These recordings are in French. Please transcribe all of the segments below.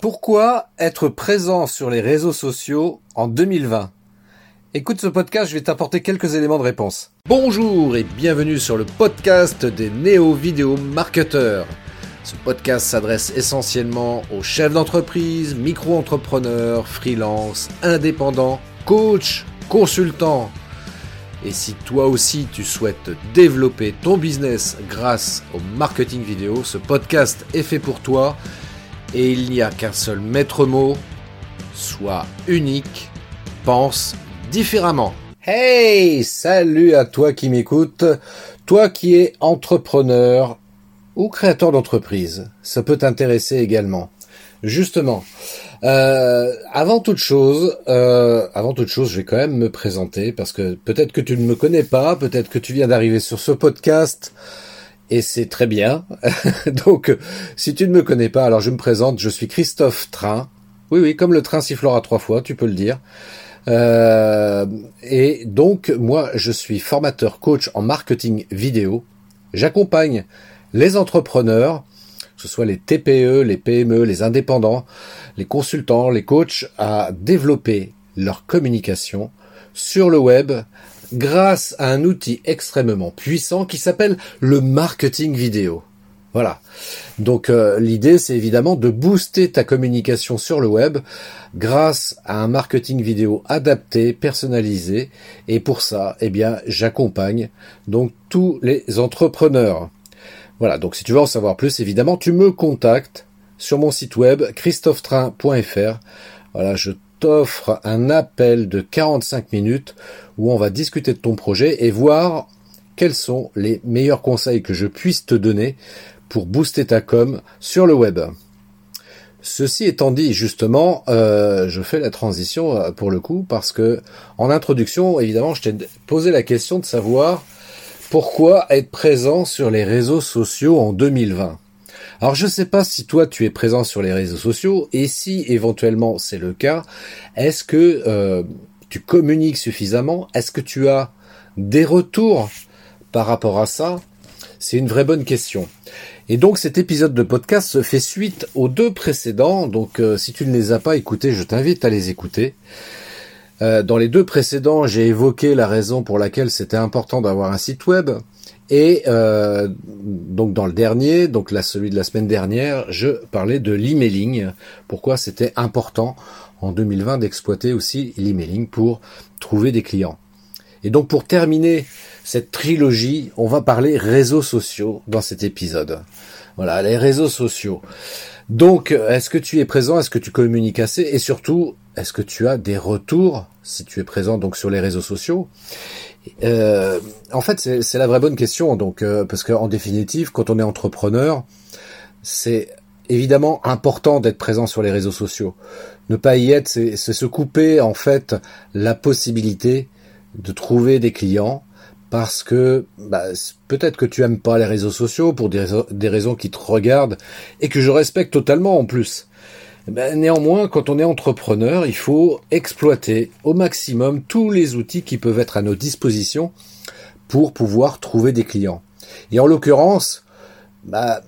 Pourquoi être présent sur les réseaux sociaux en 2020 Écoute ce podcast, je vais t'apporter quelques éléments de réponse. Bonjour et bienvenue sur le podcast des néo-vidéo marketeurs. Ce podcast s'adresse essentiellement aux chefs d'entreprise, micro-entrepreneurs, freelance, indépendants, coachs, consultants. Et si toi aussi tu souhaites développer ton business grâce au marketing vidéo, ce podcast est fait pour toi et il n'y a qu'un seul maître mot, sois unique, pense différemment. Hey, salut à toi qui m'écoute, toi qui es entrepreneur ou créateur d'entreprise, ça peut t'intéresser également. Justement, euh, avant toute chose, euh, avant toute chose, je vais quand même me présenter parce que peut-être que tu ne me connais pas, peut-être que tu viens d'arriver sur ce podcast et c'est très bien. Donc, si tu ne me connais pas, alors je me présente, je suis Christophe Train. Oui, oui, comme le train sifflera trois fois, tu peux le dire. Euh, et donc, moi, je suis formateur coach en marketing vidéo. J'accompagne les entrepreneurs, que ce soit les TPE, les PME, les indépendants, les consultants, les coachs, à développer leur communication sur le web grâce à un outil extrêmement puissant qui s'appelle le marketing vidéo. Voilà. Donc euh, l'idée c'est évidemment de booster ta communication sur le web grâce à un marketing vidéo adapté, personnalisé et pour ça, eh bien, j'accompagne donc tous les entrepreneurs. Voilà, donc si tu veux en savoir plus, évidemment, tu me contactes sur mon site web christophetrain.fr. Voilà, je t'offre un appel de 45 minutes où on va discuter de ton projet et voir quels sont les meilleurs conseils que je puisse te donner pour booster ta com sur le web. Ceci étant dit, justement, euh, je fais la transition euh, pour le coup parce que en introduction, évidemment, je t'ai posé la question de savoir pourquoi être présent sur les réseaux sociaux en 2020. Alors je ne sais pas si toi tu es présent sur les réseaux sociaux et si éventuellement c'est le cas, est-ce que euh, tu communiques suffisamment? Est-ce que tu as des retours par rapport à ça? C'est une vraie bonne question. Et donc cet épisode de podcast fait suite aux deux précédents, donc euh, si tu ne les as pas écoutés, je t'invite à les écouter. Euh, dans les deux précédents, j'ai évoqué la raison pour laquelle c'était important d'avoir un site web. Et euh, donc dans le dernier, donc celui de la semaine dernière, je parlais de l'emailing. Pourquoi c'était important en 2020 d'exploiter aussi l'emailing pour trouver des clients. Et donc pour terminer cette trilogie, on va parler réseaux sociaux dans cet épisode. Voilà, les réseaux sociaux. Donc, est-ce que tu es présent? Est-ce que tu communiques assez? Et surtout, est-ce que tu as des retours si tu es présent donc sur les réseaux sociaux? Euh, En fait, c'est la vraie bonne question. Donc, euh, parce qu'en définitive, quand on est entrepreneur, c'est évidemment important d'être présent sur les réseaux sociaux. Ne pas y être, c'est se couper en fait la possibilité de trouver des clients parce que bah, peut-être que tu aimes pas les réseaux sociaux pour des, des, raisons qui te regardent et que je respecte totalement en plus. Ben, néanmoins, quand on est entrepreneur, il faut exploiter au maximum tous les outils qui peuvent être à nos dispositions pour pouvoir trouver des clients. Et en l'occurrence, bah,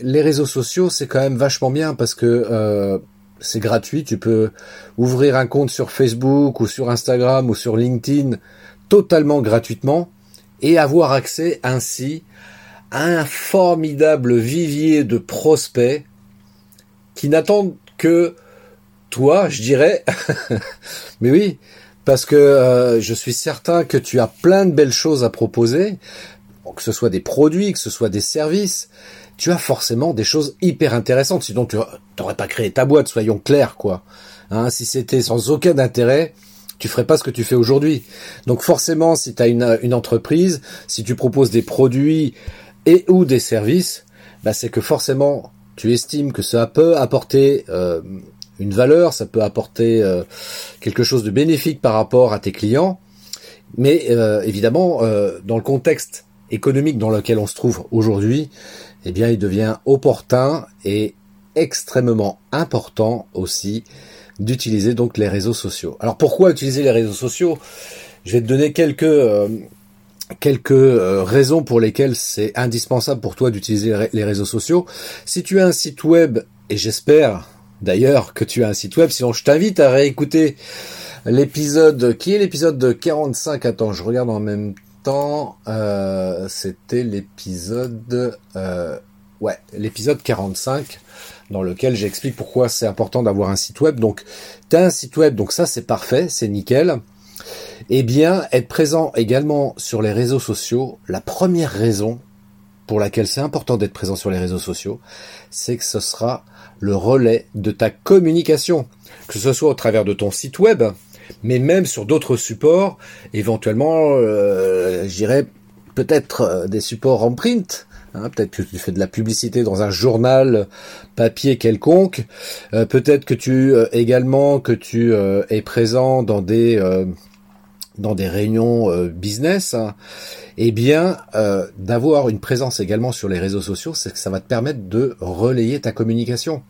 les réseaux sociaux, c'est quand même vachement bien parce que euh, c'est gratuit. Tu peux ouvrir un compte sur Facebook ou sur Instagram ou sur LinkedIn totalement gratuitement et avoir accès ainsi à un formidable vivier de prospects qui n'attendent que toi, je dirais. Mais oui, parce que euh, je suis certain que tu as plein de belles choses à proposer, que ce soit des produits, que ce soit des services. Tu as forcément des choses hyper intéressantes, sinon tu n'aurais pas créé ta boîte, soyons clairs, quoi. Hein, si c'était sans aucun intérêt, tu ferais pas ce que tu fais aujourd'hui. Donc forcément, si tu as une, entreprise, si tu proposes des produits et ou des services, bah c'est que forcément tu estimes que ça peut apporter euh, une valeur, ça peut apporter euh, quelque chose de bénéfique par rapport à tes clients. Mais euh, évidemment, dans le contexte économique dans lequel on se trouve aujourd'hui, eh bien, il devient opportun et extrêmement important aussi d'utiliser donc les réseaux sociaux. Alors pourquoi utiliser les réseaux sociaux? Je vais te donner quelques quelques euh, raisons pour lesquelles c'est indispensable pour toi d'utiliser les réseaux sociaux. Si tu as un site web et j'espère d'ailleurs que tu as un site web, sinon je t'invite à réécouter l'épisode qui est l'épisode de 45. Attends, je regarde en même temps. Euh, C'était l'épisode, euh, ouais, l'épisode 45 dans lequel j'explique pourquoi c'est important d'avoir un site web. Donc, tu as un site web, donc ça c'est parfait, c'est nickel. Eh bien, être présent également sur les réseaux sociaux, la première raison pour laquelle c'est important d'être présent sur les réseaux sociaux, c'est que ce sera le relais de ta communication, que ce soit au travers de ton site web, mais même sur d'autres supports, éventuellement, euh, je dirais peut-être euh, des supports en print, hein, peut-être que tu fais de la publicité dans un journal papier quelconque, euh, peut-être que tu également que tu es présent dans des dans des réunions business, hein, eh bien, d'avoir une présence également sur les réseaux sociaux, c'est que ça va te permettre de relayer ta communication.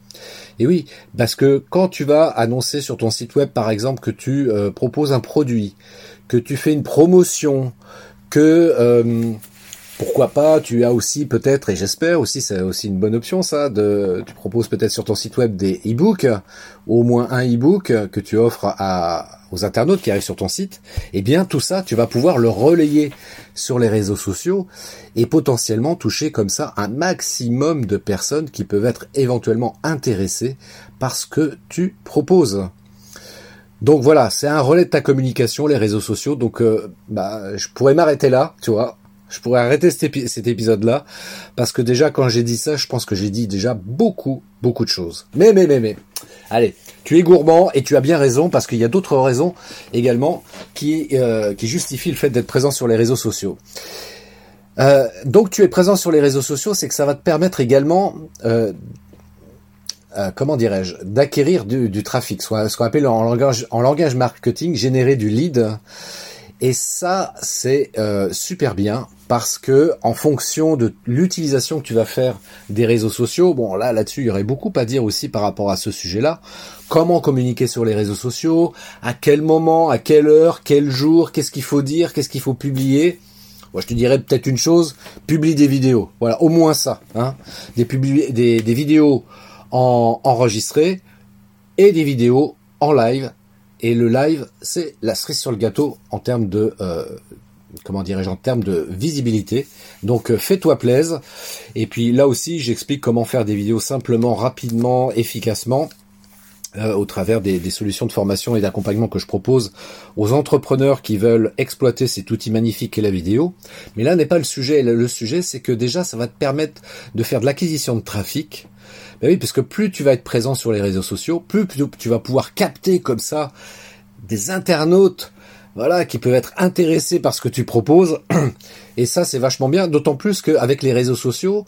Et oui, parce que quand tu vas annoncer sur ton site web, par exemple, que tu euh, proposes un produit, que tu fais une promotion, que euh, pourquoi pas, tu as aussi peut-être, et j'espère aussi, c'est aussi une bonne option ça, de, tu proposes peut-être sur ton site web des e-books, au moins un e-book que tu offres aux internautes qui arrivent sur ton site, eh bien tout ça, tu vas pouvoir le relayer sur les réseaux sociaux et potentiellement toucher comme ça un maximum de personnes qui peuvent être éventuellement intéressées par ce que tu proposes. Donc voilà, c'est un relais de ta communication, les réseaux sociaux. Donc euh, bah, je pourrais m'arrêter là, tu vois. Je pourrais arrêter cet, épisode-là, parce que déjà, quand j'ai dit ça, je pense que j'ai dit déjà beaucoup, beaucoup de choses. Mais, mais, mais, mais, allez, tu es gourmand et tu as bien raison, parce qu'il y a d'autres raisons également qui, euh, justifient le fait d'être présent sur les réseaux sociaux. Euh, donc, tu es présent sur les réseaux sociaux, c'est que ça va te permettre également, euh, comment dirais-je, d'acquérir du, trafic, soit ce qu'on appelle en langage marketing, générer du lead. Et ça, c'est super bien parce que en fonction de l'utilisation que tu vas faire des réseaux sociaux, bon là là-dessus il y aurait beaucoup à dire aussi par rapport à ce sujet-là. Comment communiquer sur les réseaux sociaux, à quel moment, à quelle heure, quel jour, qu'est-ce qu'il faut dire, qu'est-ce qu'il faut publier? Moi je te dirais peut-être une chose, publie des vidéos. Voilà, au moins ça, hein. Des, vidéos en, enregistrées et des vidéos en live. Et le live, c'est la cerise sur le gâteau en termes de euh, comment dirais-je, en termes de visibilité. Donc euh, fais-toi plaise. Et puis là aussi, j'explique comment faire des vidéos simplement, rapidement, efficacement. Euh, au travers des, des, solutions de formation et d'accompagnement que je propose aux entrepreneurs qui veulent exploiter cet outil magnifique qu'est la vidéo. Mais là n'est pas le sujet. Le sujet, c'est que déjà, ça va te permettre de faire de l'acquisition de trafic. Ben oui, parce que plus tu vas être présent sur les réseaux sociaux, plus tu vas pouvoir capter comme ça des internautes voilà, qui peuvent être intéressés par ce que tu proposes. Et ça, c'est vachement bien, d'autant plus qu'avec les réseaux sociaux,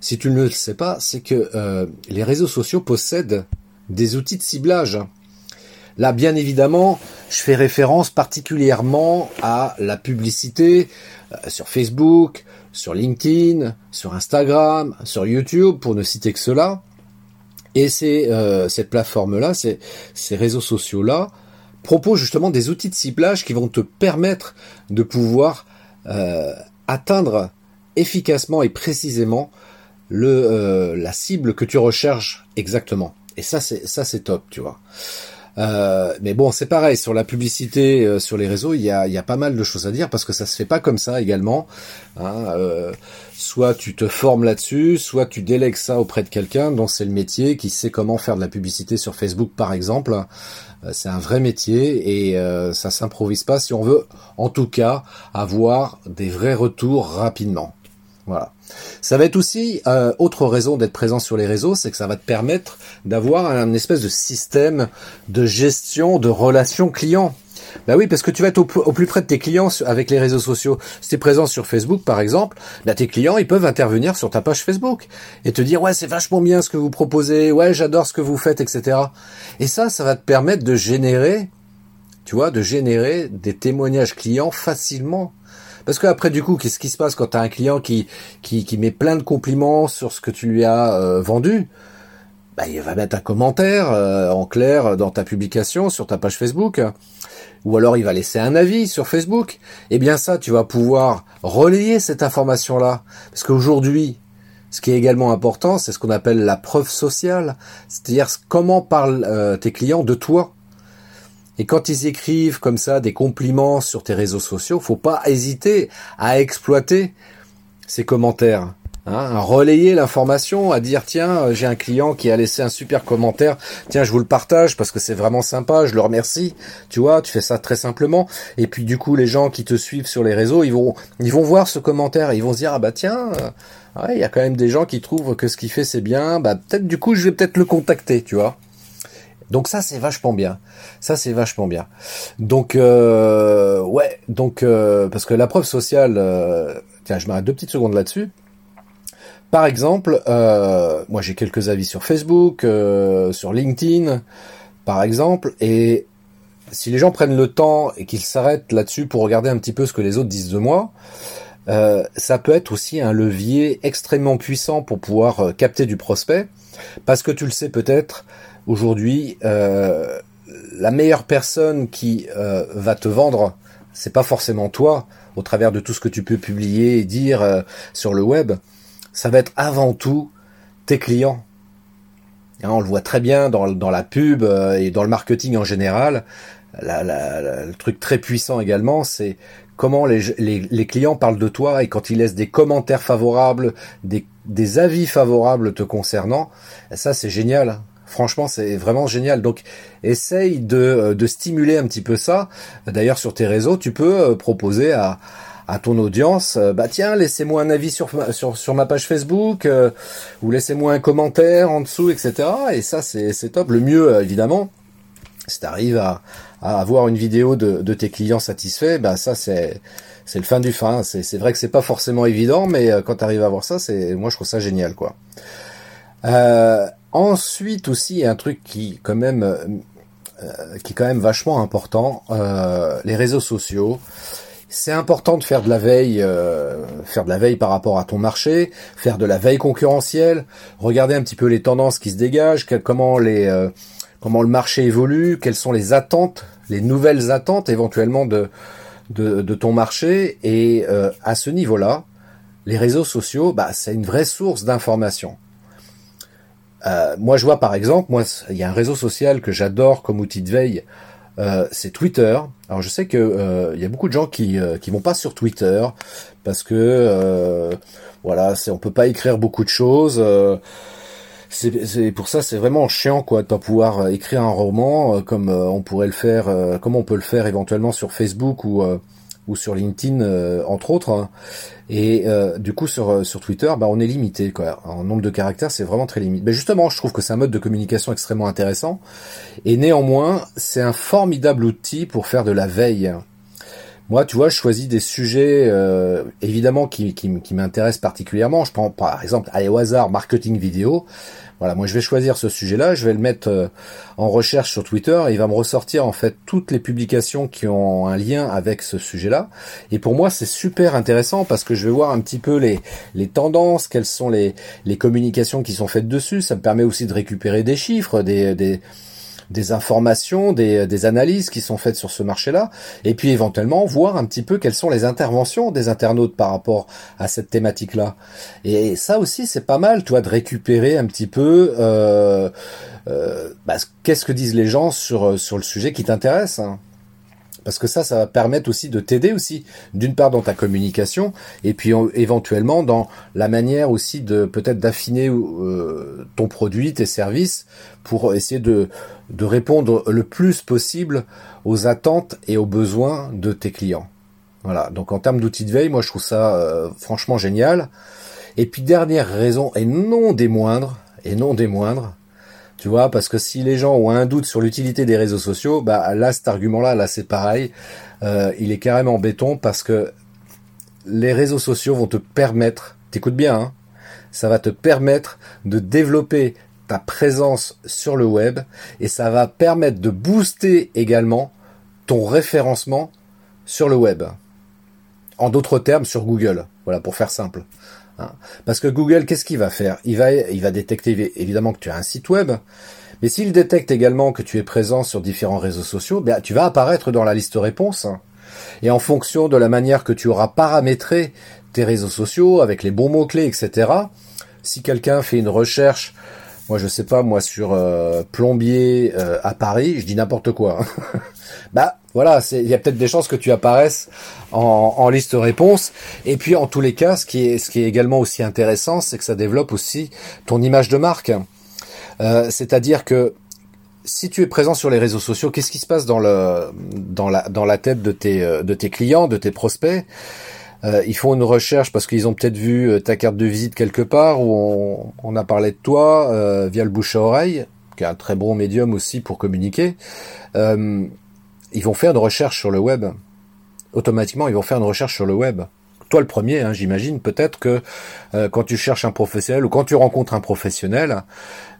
si tu ne le sais pas, c'est que euh, les réseaux sociaux possèdent des outils de ciblage. Là, bien évidemment, je fais référence particulièrement à la publicité euh, sur Facebook, sur LinkedIn, sur Instagram, sur YouTube, pour ne citer que cela. Et c'est euh, cette plateforme-là, ces réseaux sociaux-là, propose justement des outils de ciblage qui vont te permettre de pouvoir euh, atteindre efficacement et précisément le euh, la cible que tu recherches exactement. Et ça c'est ça c'est top, tu vois. Euh, mais bon, c'est pareil sur la publicité euh, sur les réseaux, il y a, y a, pas mal de choses à dire parce que ça se fait pas comme ça également. Hein, soit tu te formes là-dessus, soit tu délègues ça auprès de quelqu'un dont c'est le métier, qui sait comment faire de la publicité sur Facebook par exemple. Euh, c'est un vrai métier et euh, ça s'improvise pas si on veut, en tout cas, avoir des vrais retours rapidement. Voilà. Ça va être aussi euh, autre raison d'être présent sur les réseaux, c'est que ça va te permettre d'avoir un espèce de système de gestion de relations clients. Bah oui, parce que tu vas être au, plus près de tes clients avec les réseaux sociaux. Si tu es présent sur Facebook, par exemple, bah tes clients, ils peuvent intervenir sur ta page Facebook et te dire, ouais, c'est vachement bien ce que vous proposez, ouais, j'adore ce que vous faites, etc. Et ça, ça va te permettre de générer, tu vois, de générer des témoignages clients facilement. Parce qu'après, du coup, qu'est-ce qui se passe quand tu as un client qui, qui, qui, met plein de compliments sur ce que tu lui as euh, vendu? Bah, il va mettre un commentaire euh, en clair dans ta publication sur ta page Facebook ou alors il va laisser un avis sur Facebook, eh bien ça, tu vas pouvoir relayer cette information-là. Parce qu'aujourd'hui, Ce qui est également important, c'est ce qu'on appelle la preuve sociale, c'est-à-dire comment parlent euh, tes clients de toi. Et quand ils écrivent comme ça des compliments sur tes réseaux sociaux, faut pas hésiter à exploiter ces commentaires. Hein, relayer l'information, à dire tiens euh, j'ai un client qui a laissé un super commentaire, tiens je vous le partage parce que c'est vraiment sympa, je le remercie, tu vois, tu fais ça très simplement, et puis du coup les gens qui te suivent sur les réseaux, ils vont ils vont voir ce commentaire, ils vont se dire ah bah tiens, euh, il y a quand même des gens qui trouvent que ce qu'il fait c'est bien, bah peut-être du coup je vais peut-être le contacter, tu vois. Donc ça c'est vachement bien. Ça c'est vachement bien. Donc euh, ouais, donc parce que la preuve sociale, tiens je m'arrête deux petites secondes là-dessus. Par exemple, euh, moi j'ai quelques avis sur Facebook, euh, sur LinkedIn, par exemple, et si les gens prennent le temps et qu'ils s'arrêtent là-dessus pour regarder un petit peu ce que les autres disent de moi, euh, ça peut être aussi un levier extrêmement puissant pour pouvoir capter du prospect, parce que tu le sais peut-être, aujourd'hui, la meilleure personne qui va te vendre, c'est pas forcément toi, au travers de tout ce que tu peux publier et dire sur le web, ça va être avant tout tes clients. Hein, on le voit très bien dans, la pub euh, et dans le marketing en général. le truc très puissant également, c'est comment les, clients parlent de toi et quand ils laissent des commentaires favorables, des, avis favorables te concernant, ça c'est génial. Franchement, c'est vraiment génial. Donc, essaye de, euh, stimuler un petit peu ça. D'ailleurs, sur tes réseaux, tu peux euh, proposer à, à ton audience, euh, bah tiens, laissez-moi un avis sur sur, sur ma page Facebook, euh, ou laissez-moi un commentaire en dessous, etc. Et ça, c'est, top. Le mieux, euh, évidemment, si tu arrives à, à, avoir une vidéo de, de tes clients satisfaits, bah ça, c'est, c'est le fin du fin. C'est, vrai que c'est pas forcément évident, mais quand tu arrives à voir ça, c'est, moi, je trouve ça génial, quoi. ensuite aussi, un truc qui, quand même, qui est quand même vachement important, les réseaux sociaux. C'est important de faire de la veille, euh, faire de la veille par rapport à ton marché, faire de la veille concurrentielle, regarder un petit peu les tendances qui se dégagent, comment les, euh, comment le marché évolue, quelles sont les attentes, les nouvelles attentes éventuellement de de, de ton marché. Et euh, à ce niveau-là, les réseaux sociaux, bah, c'est une vraie source d'information. moi, je vois par exemple, moi, il y a un réseau social que j'adore comme outil de veille euh, c'est Twitter. Alors je sais que euh, il y a beaucoup de gens qui euh, qui vont pas sur Twitter parce que voilà, c'est on peut pas écrire beaucoup de choses. c'est pour ça c'est vraiment chiant quoi de pas pouvoir écrire un roman comme on pourrait le faire, comme on peut le faire éventuellement sur Facebook ou ou sur LinkedIn euh, entre autres. Hein. Et euh, du coup sur euh, sur Twitter, bah on est limité quoi. En nombre de caractères, c'est vraiment très limité. Mais justement, je trouve que c'est un mode de communication extrêmement intéressant. Et néanmoins, c'est un formidable outil pour faire de la veille. Moi, tu vois, je choisis des sujets évidemment qui, qui, qui m'intéressent particulièrement. Je prends par exemple, allez au hasard, marketing vidéo. Voilà, moi je vais choisir ce sujet-là, je vais le mettre euh, en recherche sur Twitter et il va me ressortir en fait toutes les publications qui ont un lien avec ce sujet-là. Et pour moi c'est super intéressant parce que je vais voir un petit peu les, les tendances, quelles sont les, les communications qui sont faites dessus. Ça me permet aussi de récupérer des chiffres, des, des des informations, des, des analyses qui sont faites sur ce marché-là, et puis éventuellement voir un petit peu quelles sont les interventions des internautes par rapport à cette thématique-là. Et ça aussi, c'est pas mal, toi, de récupérer un petit peu euh, euh, bah, qu'est-ce que disent les gens sur sur le sujet qui t'intéresse. Hein parce que ça, ça va permettre aussi de t'aider aussi, d'une part dans ta communication, et puis éventuellement dans la manière aussi de peut-être d'affiner euh, ton produit, tes services, pour essayer de, répondre le plus possible aux attentes et aux besoins de tes clients. Voilà, donc en termes d'outils de veille, moi je trouve ça euh, franchement génial. Et puis dernière raison, et non des moindres, et non des moindres, tu vois, parce que si les gens ont un doute sur l'utilité des réseaux sociaux, bah là, cet argument-là, là, c'est pareil. Euh, il est carrément béton parce que les réseaux sociaux vont te permettre, t'écoutes bien, hein, ça va te permettre de développer ta présence sur le web et ça va permettre de booster également ton référencement sur le web. En d'autres termes, sur Google. Voilà, pour faire simple. Hein. Parce que Google, qu'est-ce qu'il va faire? Il va, il va détecter évidemment que tu as un site web, mais s'il détecte également que tu es présent sur différents réseaux sociaux, ben, tu vas apparaître dans la liste réponse. Et en fonction de la manière que tu auras paramétré tes réseaux sociaux avec les bons mots-clés, etc., si quelqu'un fait une recherche, moi je sais pas, moi sur euh, plombier euh, à Paris, je dis n'importe quoi. Hein. bah voilà, il y a peut-être des chances que tu apparaisses en, liste réponse. Et puis en tous les cas, ce qui est, également aussi intéressant, c'est que ça développe aussi ton image de marque. Euh, c'est-à-dire que si tu es présent sur les réseaux sociaux, qu'est-ce qui se passe dans la tête de tes de tes clients, de tes prospects? Euh, Ils font une recherche parce qu'ils ont peut-être vu euh, ta carte de visite quelque part où on, a parlé de toi euh, via le bouche à oreille, qui est un très bon médium aussi pour communiquer. Ils vont faire une recherche sur le web. Automatiquement, ils vont faire une recherche sur le web toi le premier, hein, j'imagine, peut-être que euh, quand tu cherches un professionnel ou quand tu rencontres un professionnel,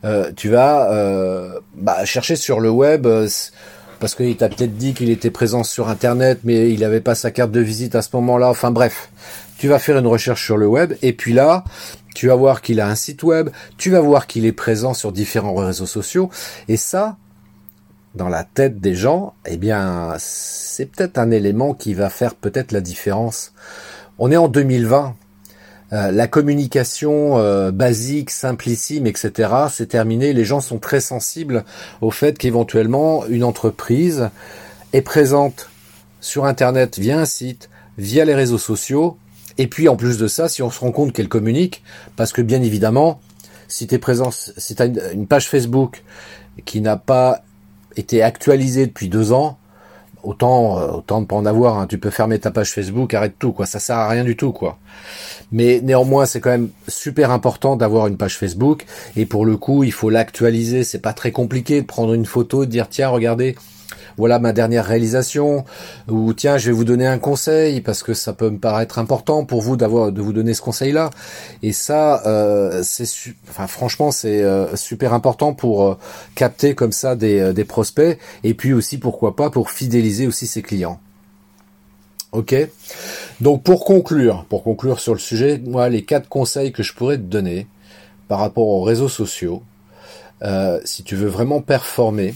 euh, tu vas euh, bah, chercher sur le web parce qu'il t'a peut-être dit qu'il était présent sur Internet, mais il n'avait pas sa carte de visite à ce moment-là. Enfin bref, tu vas faire une recherche sur le web et puis là, tu vas voir qu'il a un site web, tu vas voir qu'il est présent sur différents réseaux sociaux et ça, dans la tête des gens, eh bien, c'est peut-être un élément qui va faire peut-être la différence. On est en 2020. Euh, la communication euh, basique, simplissime, etc., c'est terminé. Les gens sont très sensibles au fait qu'éventuellement une entreprise est présente sur Internet via un site, via les réseaux sociaux. Et puis en plus de ça, si on se rend compte qu'elle communique, parce que bien évidemment, si tu es présent, si tu as une page Facebook qui n'a pas été actualisée depuis deux ans, autant euh, autant ne pas en avoir. Hein. Tu peux fermer ta page Facebook, arrête tout, quoi. Ça sert à rien du tout, quoi. Mais néanmoins, c'est quand même super important d'avoir une page Facebook. Et pour le coup, il faut l'actualiser. C'est pas très compliqué de prendre une photo, de dire tiens, regardez, voilà ma dernière réalisation, ou tiens, je vais vous donner un conseil parce que ça peut me paraître important pour vous d'avoir de vous donner ce conseil-là. Et ça, euh, c'est, franchement, c'est euh, super important pour euh, capter comme ça des, des prospects et puis aussi pourquoi pas pour fidéliser aussi ses clients. Ok? Donc pour conclure, pour conclure sur le sujet, moi les quatre conseils que je pourrais te donner par rapport aux réseaux sociaux, si tu veux vraiment performer,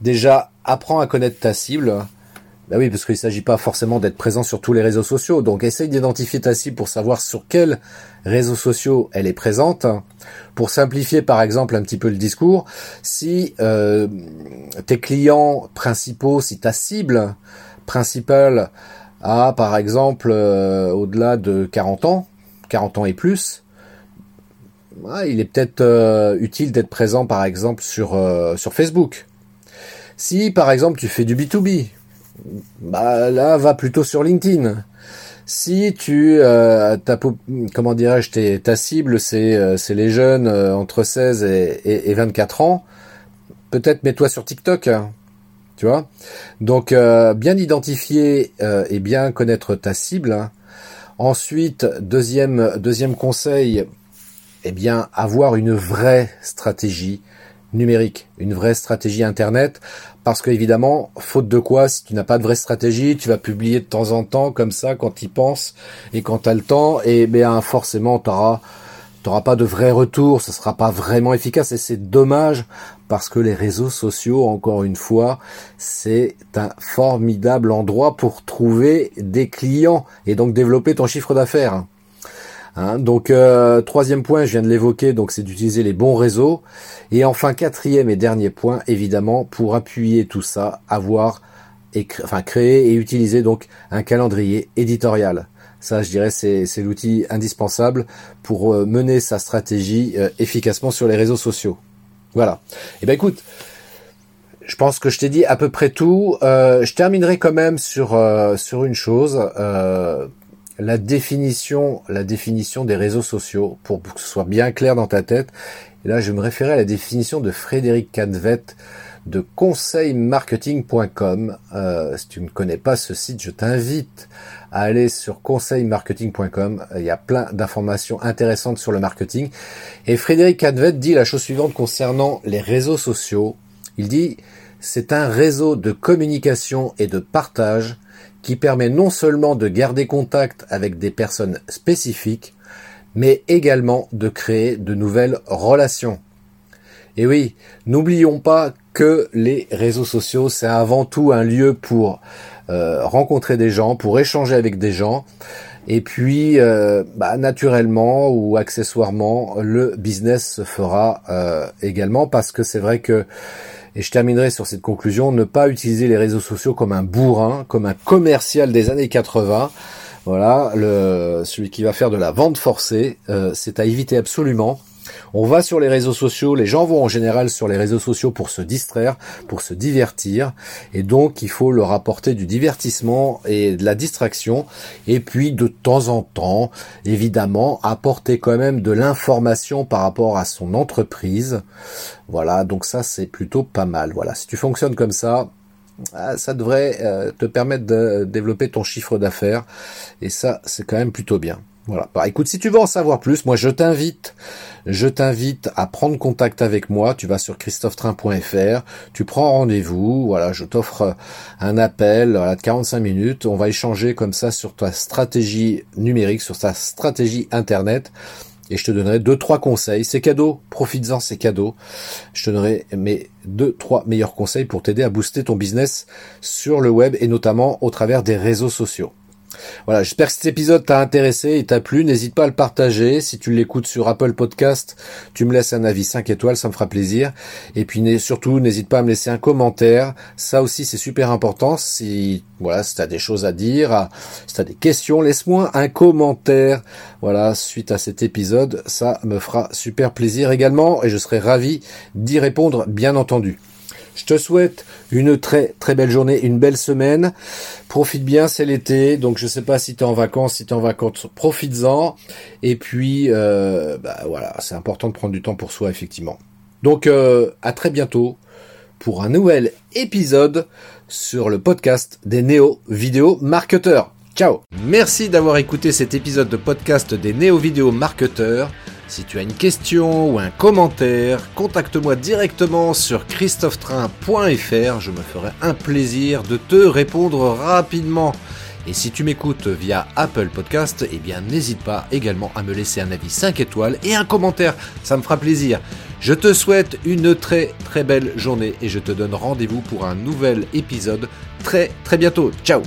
déjà apprends à connaître ta cible. Bah oui, parce qu'il ne s'agit pas forcément d'être présent sur tous les réseaux sociaux. Donc essaye d'identifier ta cible pour savoir sur quels réseaux sociaux elle est présente. Pour simplifier par exemple un petit peu le discours, si euh, tes clients principaux, si ta cible principale a par exemple euh, au-delà de 40 ans, 40 ans et plus, il est peut-être euh, utile d'être présent par exemple sur, sur Facebook si par exemple tu fais du B2B, bah là va plutôt sur LinkedIn. Si tu euh, ta, comment dirais-je ta cible c'est euh, c'est les jeunes euh, entre 16 et, et, 24 ans, peut-être mets-toi sur TikTok. Hein, tu vois Donc euh, bien identifier et bien connaître ta cible. Hein. Ensuite, deuxième deuxième conseil, eh bien avoir une vraie stratégie numérique, une vraie stratégie Internet, parce que évidemment, faute de quoi, si tu n'as pas de vraie stratégie, tu vas publier de temps en temps comme ça quand tu penses et quand tu as le temps, et bien forcément, tu n'auras pas de vrai retour, ce sera pas vraiment efficace, et c'est dommage parce que les réseaux sociaux, encore une fois, c'est un formidable endroit pour trouver des clients et donc développer ton chiffre d'affaires. Hein, donc euh, troisième point, je viens de l'évoquer, donc c'est d'utiliser les bons réseaux. Et enfin quatrième et dernier point, évidemment, pour appuyer tout ça, avoir et enfin créer et utiliser donc un calendrier éditorial. Ça, je dirais, c'est l'outil indispensable pour euh, mener sa stratégie euh, efficacement sur les réseaux sociaux. Voilà. Et eh ben écoute, je pense que je t'ai dit à peu près tout. je terminerai quand même sur sur une chose la définition, la définition des réseaux sociaux pour, que ce soit bien clair dans ta tête. Et là, je me référais à la définition de Frédéric Canvet de conseilmarketing.com. Euh, si tu ne connais pas ce site, je t'invite à aller sur conseilmarketing.com. Il y a plein d'informations intéressantes sur le marketing. Et Frédéric Canvet dit la chose suivante concernant les réseaux sociaux. Il dit, c'est un réseau de communication et de partage qui permet non seulement de garder contact avec des personnes spécifiques, mais également de créer de nouvelles relations. Et oui, n'oublions pas que les réseaux sociaux, c'est avant tout un lieu pour euh, rencontrer des gens, pour échanger avec des gens. Et puis, euh, bah, naturellement ou accessoirement, le business se fera euh, également parce que c'est vrai que, et je terminerai sur cette conclusion, ne pas utiliser les réseaux sociaux comme un bourrin, comme un commercial des années 80. Voilà, celui qui va faire de la vente forcée, euh, c'est à éviter absolument. On va sur les réseaux sociaux, les gens vont en général sur les réseaux sociaux pour se distraire, pour se divertir, et donc il faut leur apporter du divertissement et de la distraction, et puis de temps en temps, évidemment, apporter quand même de l'information par rapport à son entreprise. Voilà, donc ça c'est plutôt pas mal. Voilà, si tu fonctionnes comme ça, ah, ça devrait euh, te permettre de développer ton chiffre d'affaires, et ça c'est quand même plutôt bien. Voilà. Bah, écoute, si tu veux en savoir plus, moi je t'invite, je t'invite à prendre contact avec moi. Tu vas sur christophetrain.fr, tu prends rendez-vous. Voilà, je t'offre un appel voilà, de 45 minutes. On va échanger comme ça sur ta stratégie numérique, sur ta stratégie internet. Et je te donnerai deux, trois conseils. C'est cadeau, profites-en, c'est cadeau. Je te donnerai mes deux, trois meilleurs conseils pour t'aider à booster ton business sur le web et notamment au travers des réseaux sociaux. Voilà, j'espère que cet épisode t'a intéressé et t'a plu. N'hésite pas à le partager. Si tu l'écoutes sur Apple Podcast, tu me laisses un avis 5 étoiles, ça me fera plaisir. Et puis surtout, n'hésite pas à me laisser un commentaire. Ça aussi, c'est super important. Si voilà, si t'as des choses à dire, si t'as des questions, laisse-moi un commentaire. Voilà, suite à cet épisode, ça me fera super plaisir également et je serai ravi d'y répondre, bien entendu. Je te souhaite une très très belle journée, une belle semaine. Profite bien, c'est l'été, donc je sais pas si tu es en vacances, si tu es en vacances, profites-en. Et puis, euh, bah voilà, c'est important de prendre du temps pour soi, effectivement. Donc, euh, à très bientôt pour un nouvel épisode sur le podcast des Néo Vidéo Marketeurs. Ciao Merci d'avoir écouté cet épisode de podcast des Néo Vidéo Marketeurs. Si tu as une question ou un commentaire, contacte-moi directement sur christophetrain.fr, je me ferai un plaisir de te répondre rapidement. Et si tu m'écoutes via Apple Podcast, eh bien n'hésite pas également à me laisser un avis 5 étoiles et un commentaire, ça me fera plaisir. Je te souhaite une très très belle journée et je te donne rendez-vous pour un nouvel épisode très très bientôt. Ciao